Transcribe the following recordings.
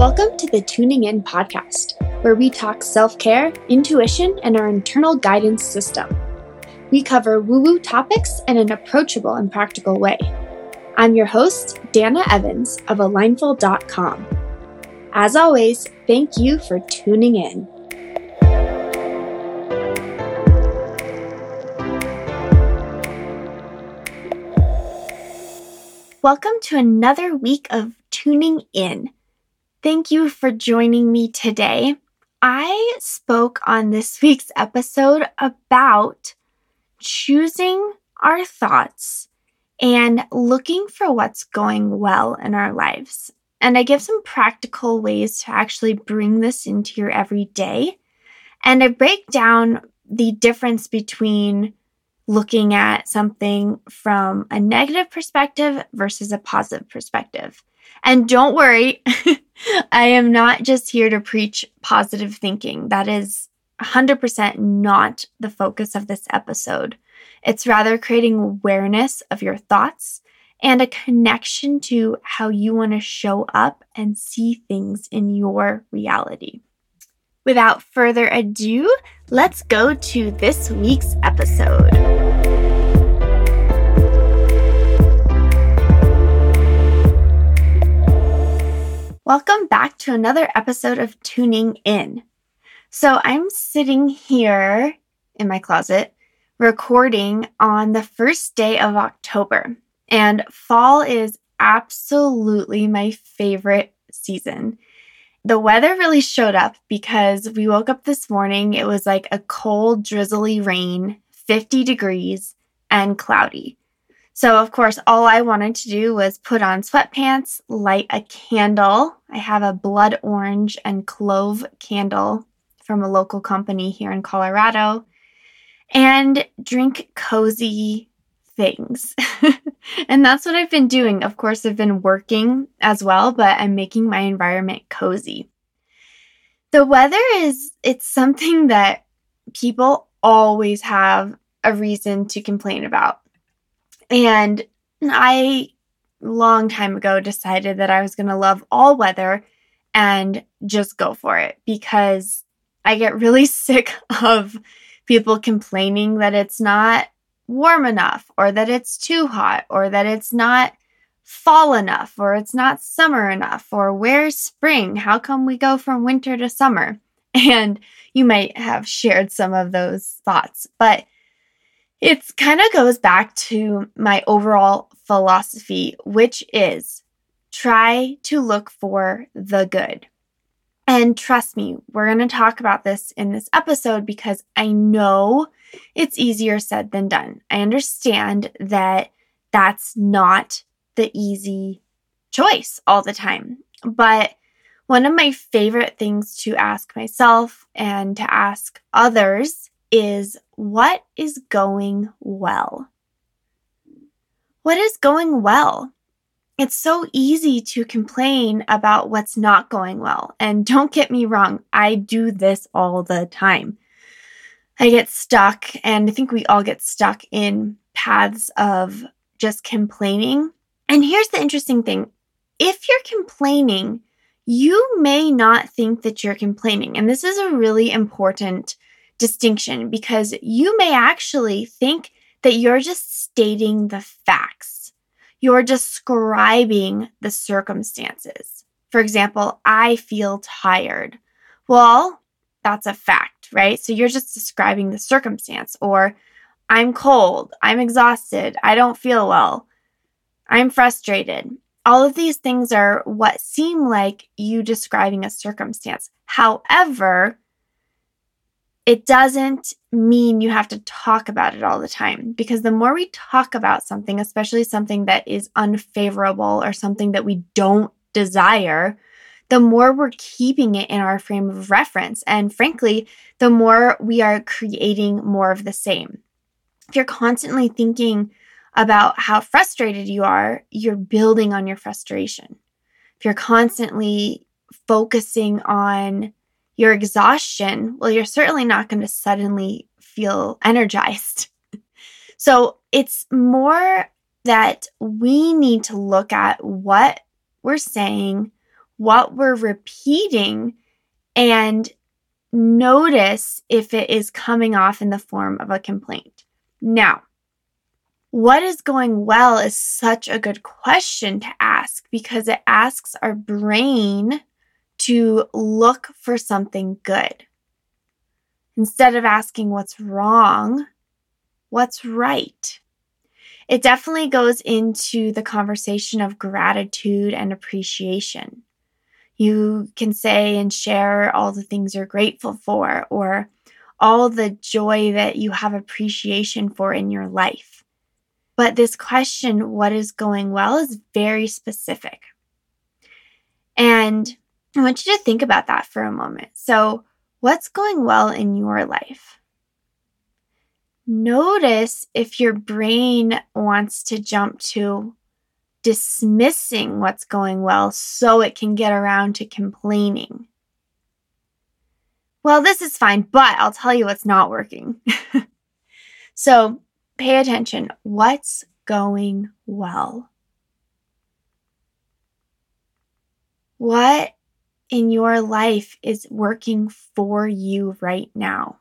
Welcome to the Tuning In podcast, where we talk self care, intuition, and our internal guidance system. We cover woo woo topics in an approachable and practical way. I'm your host, Dana Evans of Alignful.com. As always, thank you for tuning in. Welcome to another week of tuning in. Thank you for joining me today. I spoke on this week's episode about choosing our thoughts and looking for what's going well in our lives. And I give some practical ways to actually bring this into your everyday. And I break down the difference between looking at something from a negative perspective versus a positive perspective. And don't worry, I am not just here to preach positive thinking. That is 100% not the focus of this episode. It's rather creating awareness of your thoughts and a connection to how you want to show up and see things in your reality. Without further ado, let's go to this week's episode. Welcome back to another episode of Tuning In. So, I'm sitting here in my closet recording on the first day of October, and fall is absolutely my favorite season the weather really showed up because we woke up this morning. It was like a cold, drizzly rain, 50 degrees, and cloudy. So, of course, all I wanted to do was put on sweatpants, light a candle. I have a blood orange and clove candle from a local company here in Colorado, and drink cozy things. and that's what I've been doing. Of course, I've been working as well, but I'm making my environment cozy. The weather is it's something that people always have a reason to complain about. And I long time ago decided that I was going to love all weather and just go for it because I get really sick of people complaining that it's not warm enough or that it's too hot or that it's not fall enough or it's not summer enough or where's spring? How come we go from winter to summer? And you might have shared some of those thoughts, but it kind of goes back to my overall philosophy, which is try to look for the good. And trust me, we're going to talk about this in this episode because I know it's easier said than done. I understand that that's not the easy choice all the time. But one of my favorite things to ask myself and to ask others is what is going well? What is going well? It's so easy to complain about what's not going well. And don't get me wrong, I do this all the time. I get stuck, and I think we all get stuck in paths of just complaining. And here's the interesting thing if you're complaining, you may not think that you're complaining. And this is a really important distinction because you may actually think that you're just stating the facts you're describing the circumstances. For example, I feel tired. Well, that's a fact, right? So you're just describing the circumstance. Or I'm cold, I'm exhausted, I don't feel well, I'm frustrated. All of these things are what seem like you describing a circumstance. However, it doesn't mean you have to talk about it all the time because the more we talk about something, especially something that is unfavorable or something that we don't desire, the more we're keeping it in our frame of reference. And frankly, the more we are creating more of the same. If you're constantly thinking about how frustrated you are, you're building on your frustration. If you're constantly focusing on your exhaustion, well, you're certainly not going to suddenly feel energized. so it's more that we need to look at what we're saying, what we're repeating and notice if it is coming off in the form of a complaint. Now, what is going well is such a good question to ask because it asks our brain to look for something good. Instead of asking what's wrong, what's right? It definitely goes into the conversation of gratitude and appreciation. You can say and share all the things you're grateful for or all the joy that you have appreciation for in your life. But this question, what is going well, is very specific. And I want you to think about that for a moment. So, what's going well in your life? Notice if your brain wants to jump to dismissing what's going well so it can get around to complaining. Well, this is fine, but I'll tell you what's not working. so pay attention. What's going well? What in your life is working for you right now?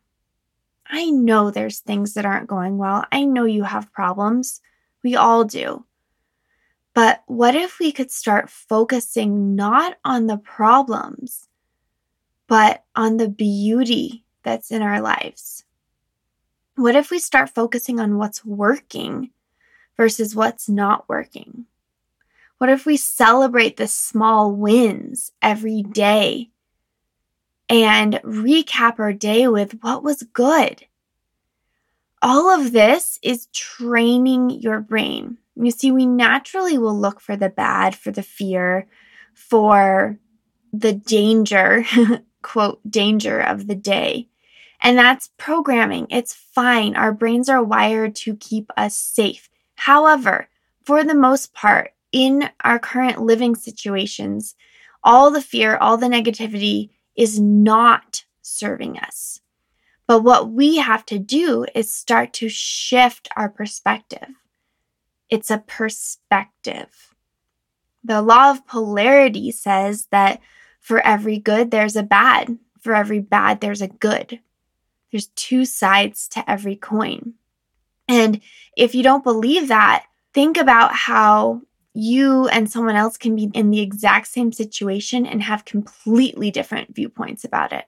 I know there's things that aren't going well. I know you have problems. We all do. But what if we could start focusing not on the problems, but on the beauty that's in our lives? What if we start focusing on what's working versus what's not working? What if we celebrate the small wins every day and recap our day with what was good? All of this is training your brain. You see, we naturally will look for the bad, for the fear, for the danger, quote, danger of the day. And that's programming. It's fine. Our brains are wired to keep us safe. However, for the most part, in our current living situations, all the fear, all the negativity is not serving us. But what we have to do is start to shift our perspective. It's a perspective. The law of polarity says that for every good, there's a bad. For every bad, there's a good. There's two sides to every coin. And if you don't believe that, think about how you and someone else can be in the exact same situation and have completely different viewpoints about it.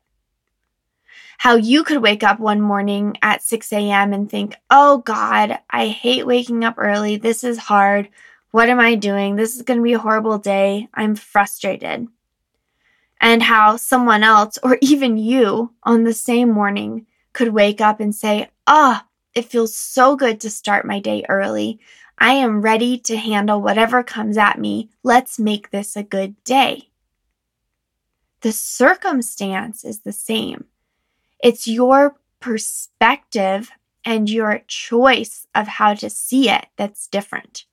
How you could wake up one morning at 6 a.m. and think, oh God, I hate waking up early. This is hard. What am I doing? This is going to be a horrible day. I'm frustrated. And how someone else, or even you, on the same morning could wake up and say, oh, it feels so good to start my day early. I am ready to handle whatever comes at me. Let's make this a good day. The circumstance is the same. It's your perspective and your choice of how to see it that's different.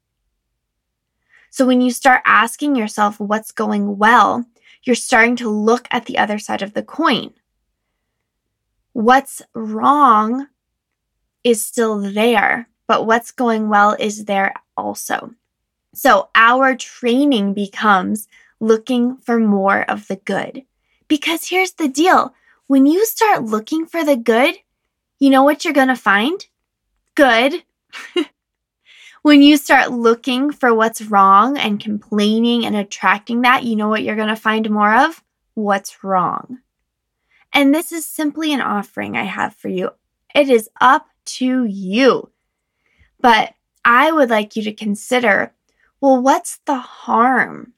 So when you start asking yourself what's going well, you're starting to look at the other side of the coin. What's wrong is still there, but what's going well is there also. So our training becomes looking for more of the good. Because here's the deal when you start looking for the good, you know what you're going to find? Good. when you start looking for what's wrong and complaining and attracting that, you know what you're going to find more of? What's wrong. And this is simply an offering I have for you. It is up to you. But I would like you to consider well, what's the harm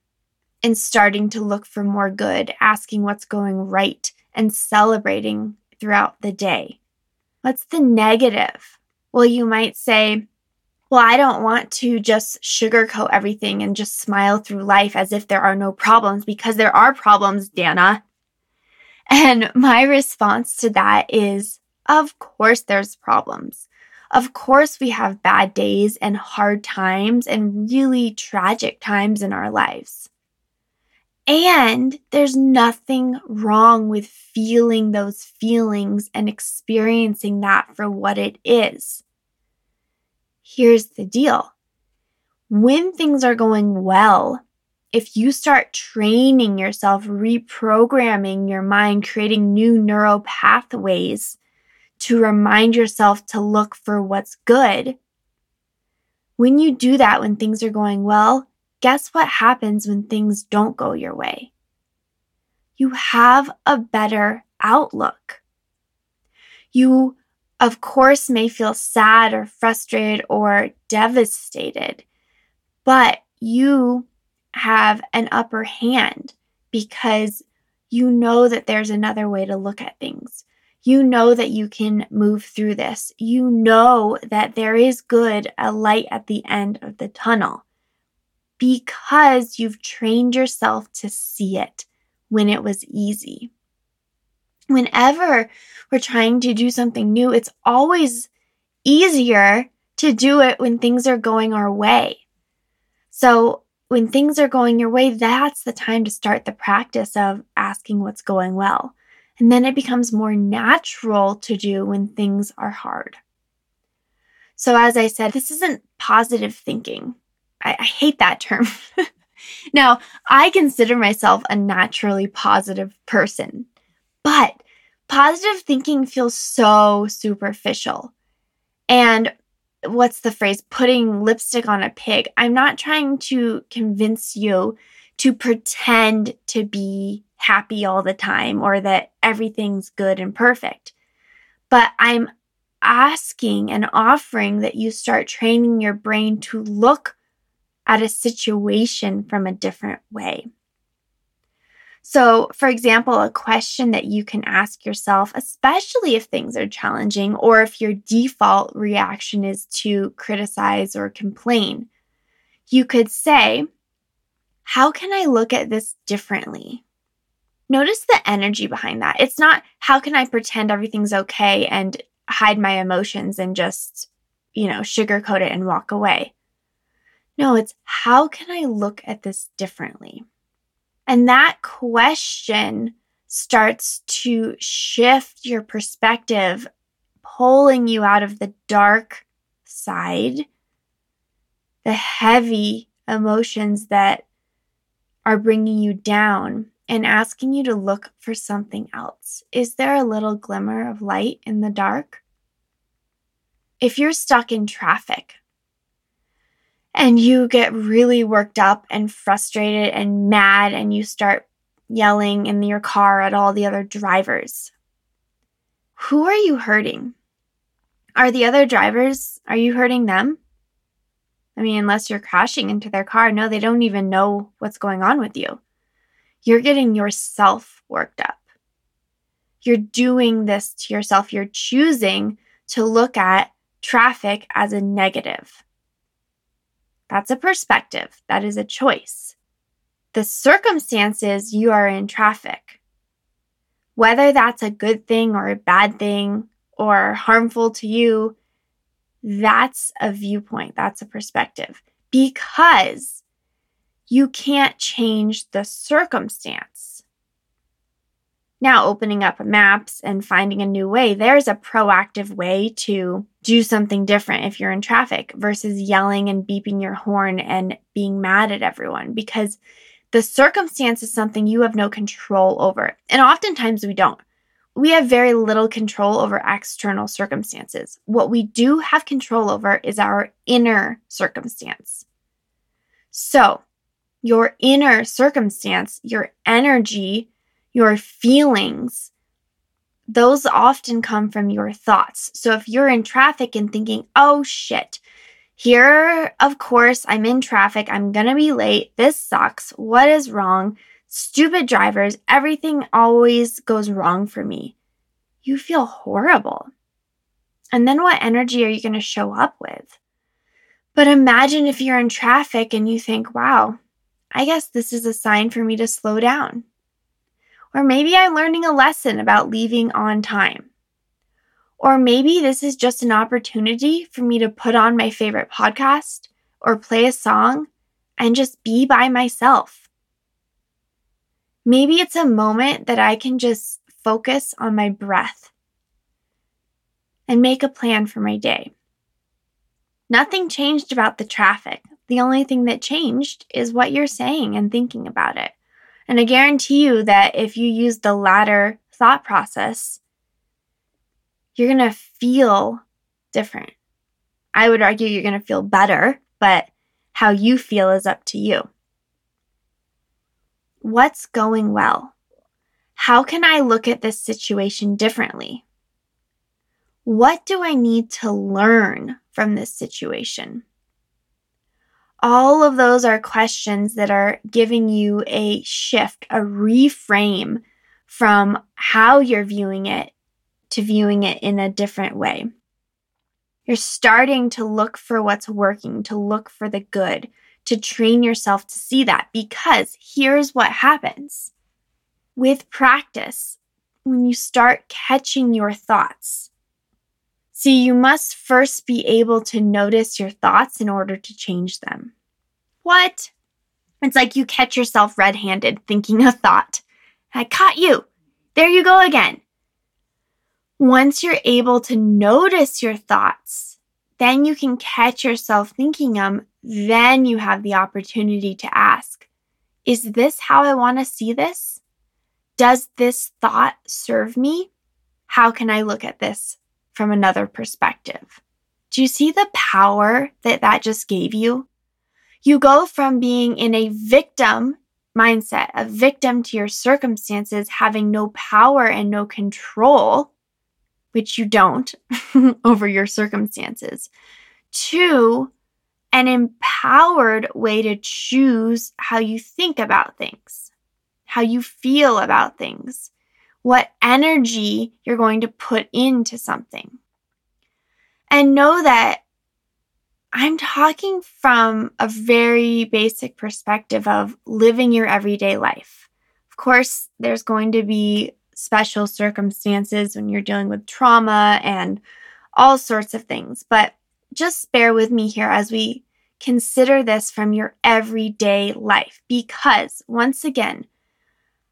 in starting to look for more good, asking what's going right, and celebrating throughout the day? What's the negative? Well, you might say, well, I don't want to just sugarcoat everything and just smile through life as if there are no problems because there are problems, Dana. And my response to that is, of course, there's problems. Of course, we have bad days and hard times and really tragic times in our lives. And there's nothing wrong with feeling those feelings and experiencing that for what it is. Here's the deal when things are going well, if you start training yourself, reprogramming your mind, creating new neural pathways to remind yourself to look for what's good, when you do that when things are going well, guess what happens when things don't go your way? You have a better outlook. You, of course, may feel sad or frustrated or devastated, but you have an upper hand because you know that there's another way to look at things. You know that you can move through this. You know that there is good, a light at the end of the tunnel because you've trained yourself to see it when it was easy. Whenever we're trying to do something new, it's always easier to do it when things are going our way. So when things are going your way, that's the time to start the practice of asking what's going well. And then it becomes more natural to do when things are hard. So, as I said, this isn't positive thinking. I, I hate that term. now, I consider myself a naturally positive person, but positive thinking feels so superficial. And what's the phrase putting lipstick on a pig i'm not trying to convince you to pretend to be happy all the time or that everything's good and perfect but i'm asking and offering that you start training your brain to look at a situation from a different way so, for example, a question that you can ask yourself, especially if things are challenging or if your default reaction is to criticize or complain, you could say, How can I look at this differently? Notice the energy behind that. It's not, How can I pretend everything's okay and hide my emotions and just, you know, sugarcoat it and walk away? No, it's, How can I look at this differently? And that question starts to shift your perspective, pulling you out of the dark side, the heavy emotions that are bringing you down, and asking you to look for something else. Is there a little glimmer of light in the dark? If you're stuck in traffic, and you get really worked up and frustrated and mad and you start yelling in your car at all the other drivers. Who are you hurting? Are the other drivers, are you hurting them? I mean, unless you're crashing into their car, no, they don't even know what's going on with you. You're getting yourself worked up. You're doing this to yourself. You're choosing to look at traffic as a negative. That's a perspective. That is a choice. The circumstances you are in traffic, whether that's a good thing or a bad thing or harmful to you, that's a viewpoint. That's a perspective because you can't change the circumstance. Now, opening up maps and finding a new way, there's a proactive way to do something different if you're in traffic versus yelling and beeping your horn and being mad at everyone because the circumstance is something you have no control over. And oftentimes we don't. We have very little control over external circumstances. What we do have control over is our inner circumstance. So, your inner circumstance, your energy, your feelings, those often come from your thoughts. So if you're in traffic and thinking, oh shit, here, of course, I'm in traffic, I'm gonna be late, this sucks, what is wrong? Stupid drivers, everything always goes wrong for me. You feel horrible. And then what energy are you gonna show up with? But imagine if you're in traffic and you think, wow, I guess this is a sign for me to slow down. Or maybe I'm learning a lesson about leaving on time. Or maybe this is just an opportunity for me to put on my favorite podcast or play a song and just be by myself. Maybe it's a moment that I can just focus on my breath and make a plan for my day. Nothing changed about the traffic. The only thing that changed is what you're saying and thinking about it. And I guarantee you that if you use the latter thought process, you're going to feel different. I would argue you're going to feel better, but how you feel is up to you. What's going well? How can I look at this situation differently? What do I need to learn from this situation? All of those are questions that are giving you a shift, a reframe from how you're viewing it to viewing it in a different way. You're starting to look for what's working, to look for the good, to train yourself to see that because here's what happens with practice when you start catching your thoughts. See, you must first be able to notice your thoughts in order to change them. What? It's like you catch yourself red handed thinking a thought. I caught you. There you go again. Once you're able to notice your thoughts, then you can catch yourself thinking them. Then you have the opportunity to ask, is this how I want to see this? Does this thought serve me? How can I look at this from another perspective? Do you see the power that that just gave you? You go from being in a victim mindset, a victim to your circumstances, having no power and no control, which you don't over your circumstances, to an empowered way to choose how you think about things, how you feel about things, what energy you're going to put into something. And know that I'm talking from a very basic perspective of living your everyday life. Of course, there's going to be special circumstances when you're dealing with trauma and all sorts of things, but just bear with me here as we consider this from your everyday life because, once again,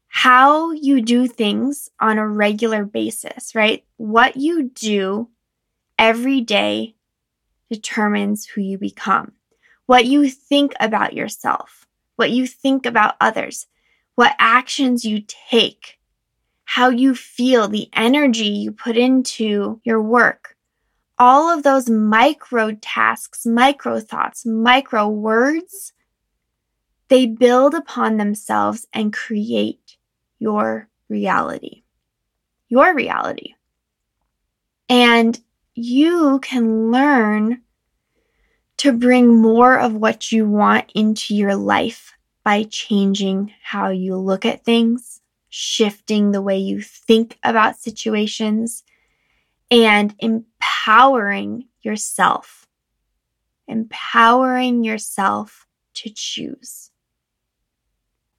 how you do things on a regular basis, right? What you do every day determines who you become. What you think about yourself, what you think about others, what actions you take, how you feel, the energy you put into your work. All of those micro tasks, micro thoughts, micro words, they build upon themselves and create your reality. Your reality. And you can learn to bring more of what you want into your life by changing how you look at things, shifting the way you think about situations, and empowering yourself. Empowering yourself to choose.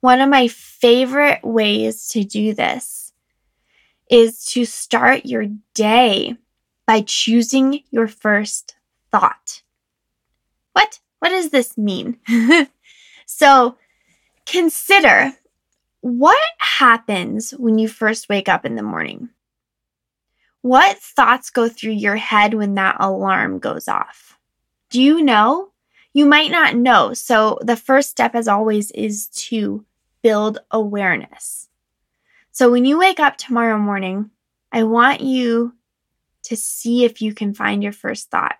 One of my favorite ways to do this is to start your day by choosing your first thought. What? What does this mean? so consider what happens when you first wake up in the morning? What thoughts go through your head when that alarm goes off? Do you know? You might not know. So, the first step, as always, is to build awareness. So, when you wake up tomorrow morning, I want you to see if you can find your first thought.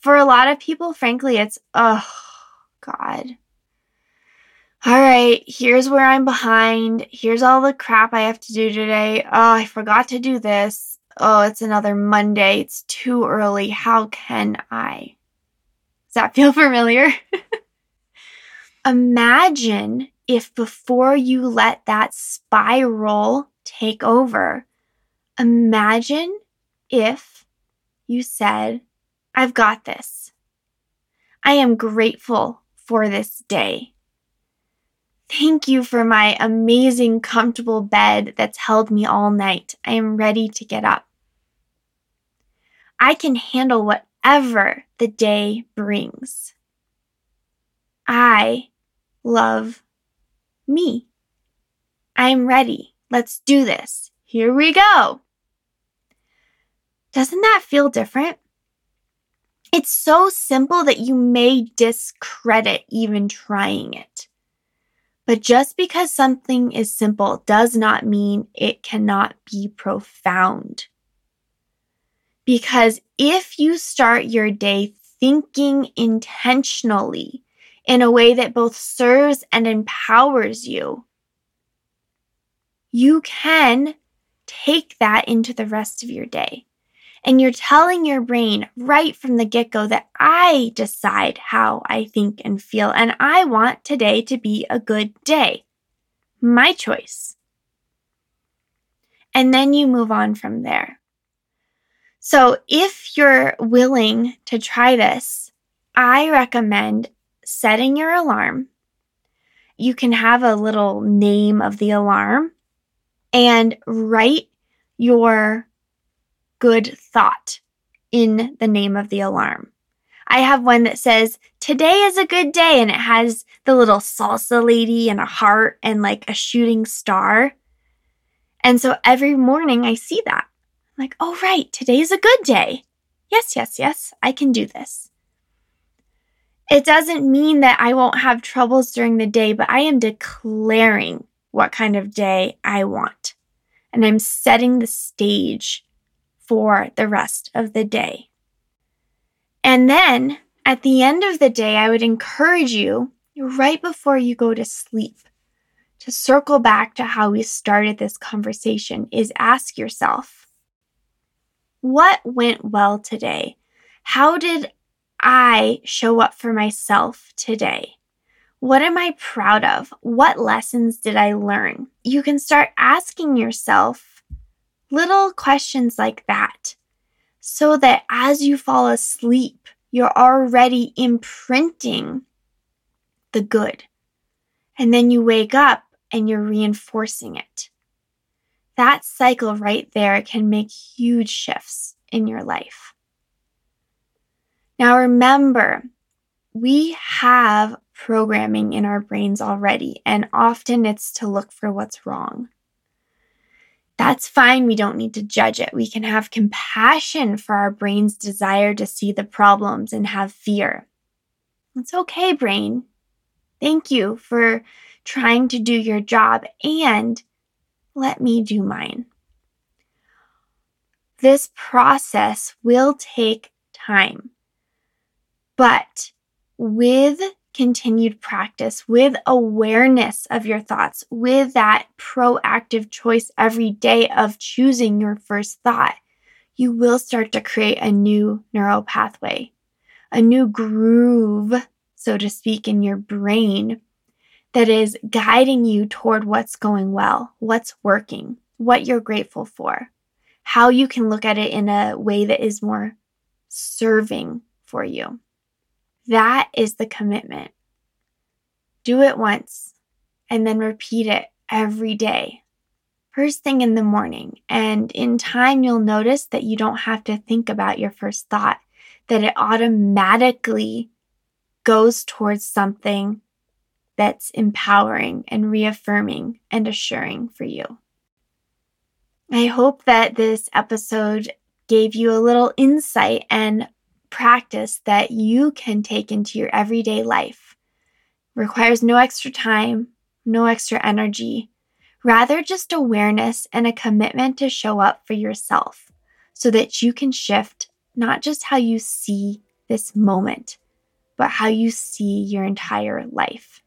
For a lot of people, frankly, it's, oh, God. All right, here's where I'm behind. Here's all the crap I have to do today. Oh, I forgot to do this. Oh, it's another Monday. It's too early. How can I? Does that feel familiar? Imagine if before you let that spiral take over, imagine if you said, I've got this. I am grateful for this day. Thank you for my amazing, comfortable bed that's held me all night. I am ready to get up. I can handle whatever the day brings. I love me. I am ready. Let's do this. Here we go. Doesn't that feel different? It's so simple that you may discredit even trying it. But just because something is simple does not mean it cannot be profound. Because if you start your day thinking intentionally in a way that both serves and empowers you, you can take that into the rest of your day. And you're telling your brain right from the get go that I decide how I think and feel, and I want today to be a good day. My choice. And then you move on from there. So if you're willing to try this, I recommend setting your alarm. You can have a little name of the alarm and write your good thought in the name of the alarm. I have one that says, Today is a good day, and it has the little salsa lady and a heart and like a shooting star. And so every morning I see that. I'm like, oh, right, today is a good day. Yes, yes, yes, I can do this. It doesn't mean that I won't have troubles during the day, but I am declaring what kind of day I want. And I'm setting the stage for the rest of the day. And then at the end of the day, I would encourage you right before you go to sleep to circle back to how we started this conversation is ask yourself, what went well today? How did I show up for myself today? What am I proud of? What lessons did I learn? You can start asking yourself Little questions like that, so that as you fall asleep, you're already imprinting the good. And then you wake up and you're reinforcing it. That cycle right there can make huge shifts in your life. Now remember, we have programming in our brains already, and often it's to look for what's wrong. That's fine. We don't need to judge it. We can have compassion for our brain's desire to see the problems and have fear. It's okay, brain. Thank you for trying to do your job and let me do mine. This process will take time, but with continued practice, with awareness of your thoughts, with that proactive choice every day of choosing your first thought, you will start to create a new neural pathway, a new groove, so to speak, in your brain that is guiding you toward what's going well, what's working, what you're grateful for, how you can look at it in a way that is more serving for you. That is the commitment. Do it once and then repeat it every day. First thing in the morning. And in time, you'll notice that you don't have to think about your first thought, that it automatically goes towards something that's empowering and reaffirming and assuring for you. I hope that this episode gave you a little insight and practice that you can take into your everyday life. requires no extra time, no extra energy, rather just awareness and a commitment to show up for yourself so that you can shift not just how you see this moment, but how you see your entire life.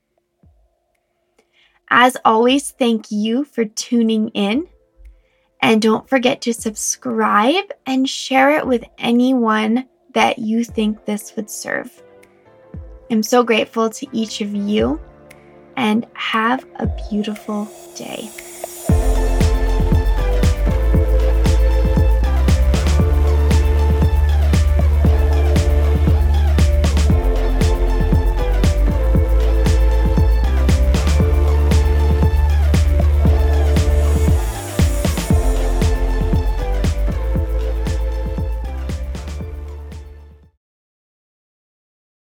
As always, thank you for tuning in. And don't forget to subscribe and share it with anyone that you think this would serve. I'm so grateful to each of you and have a beautiful day.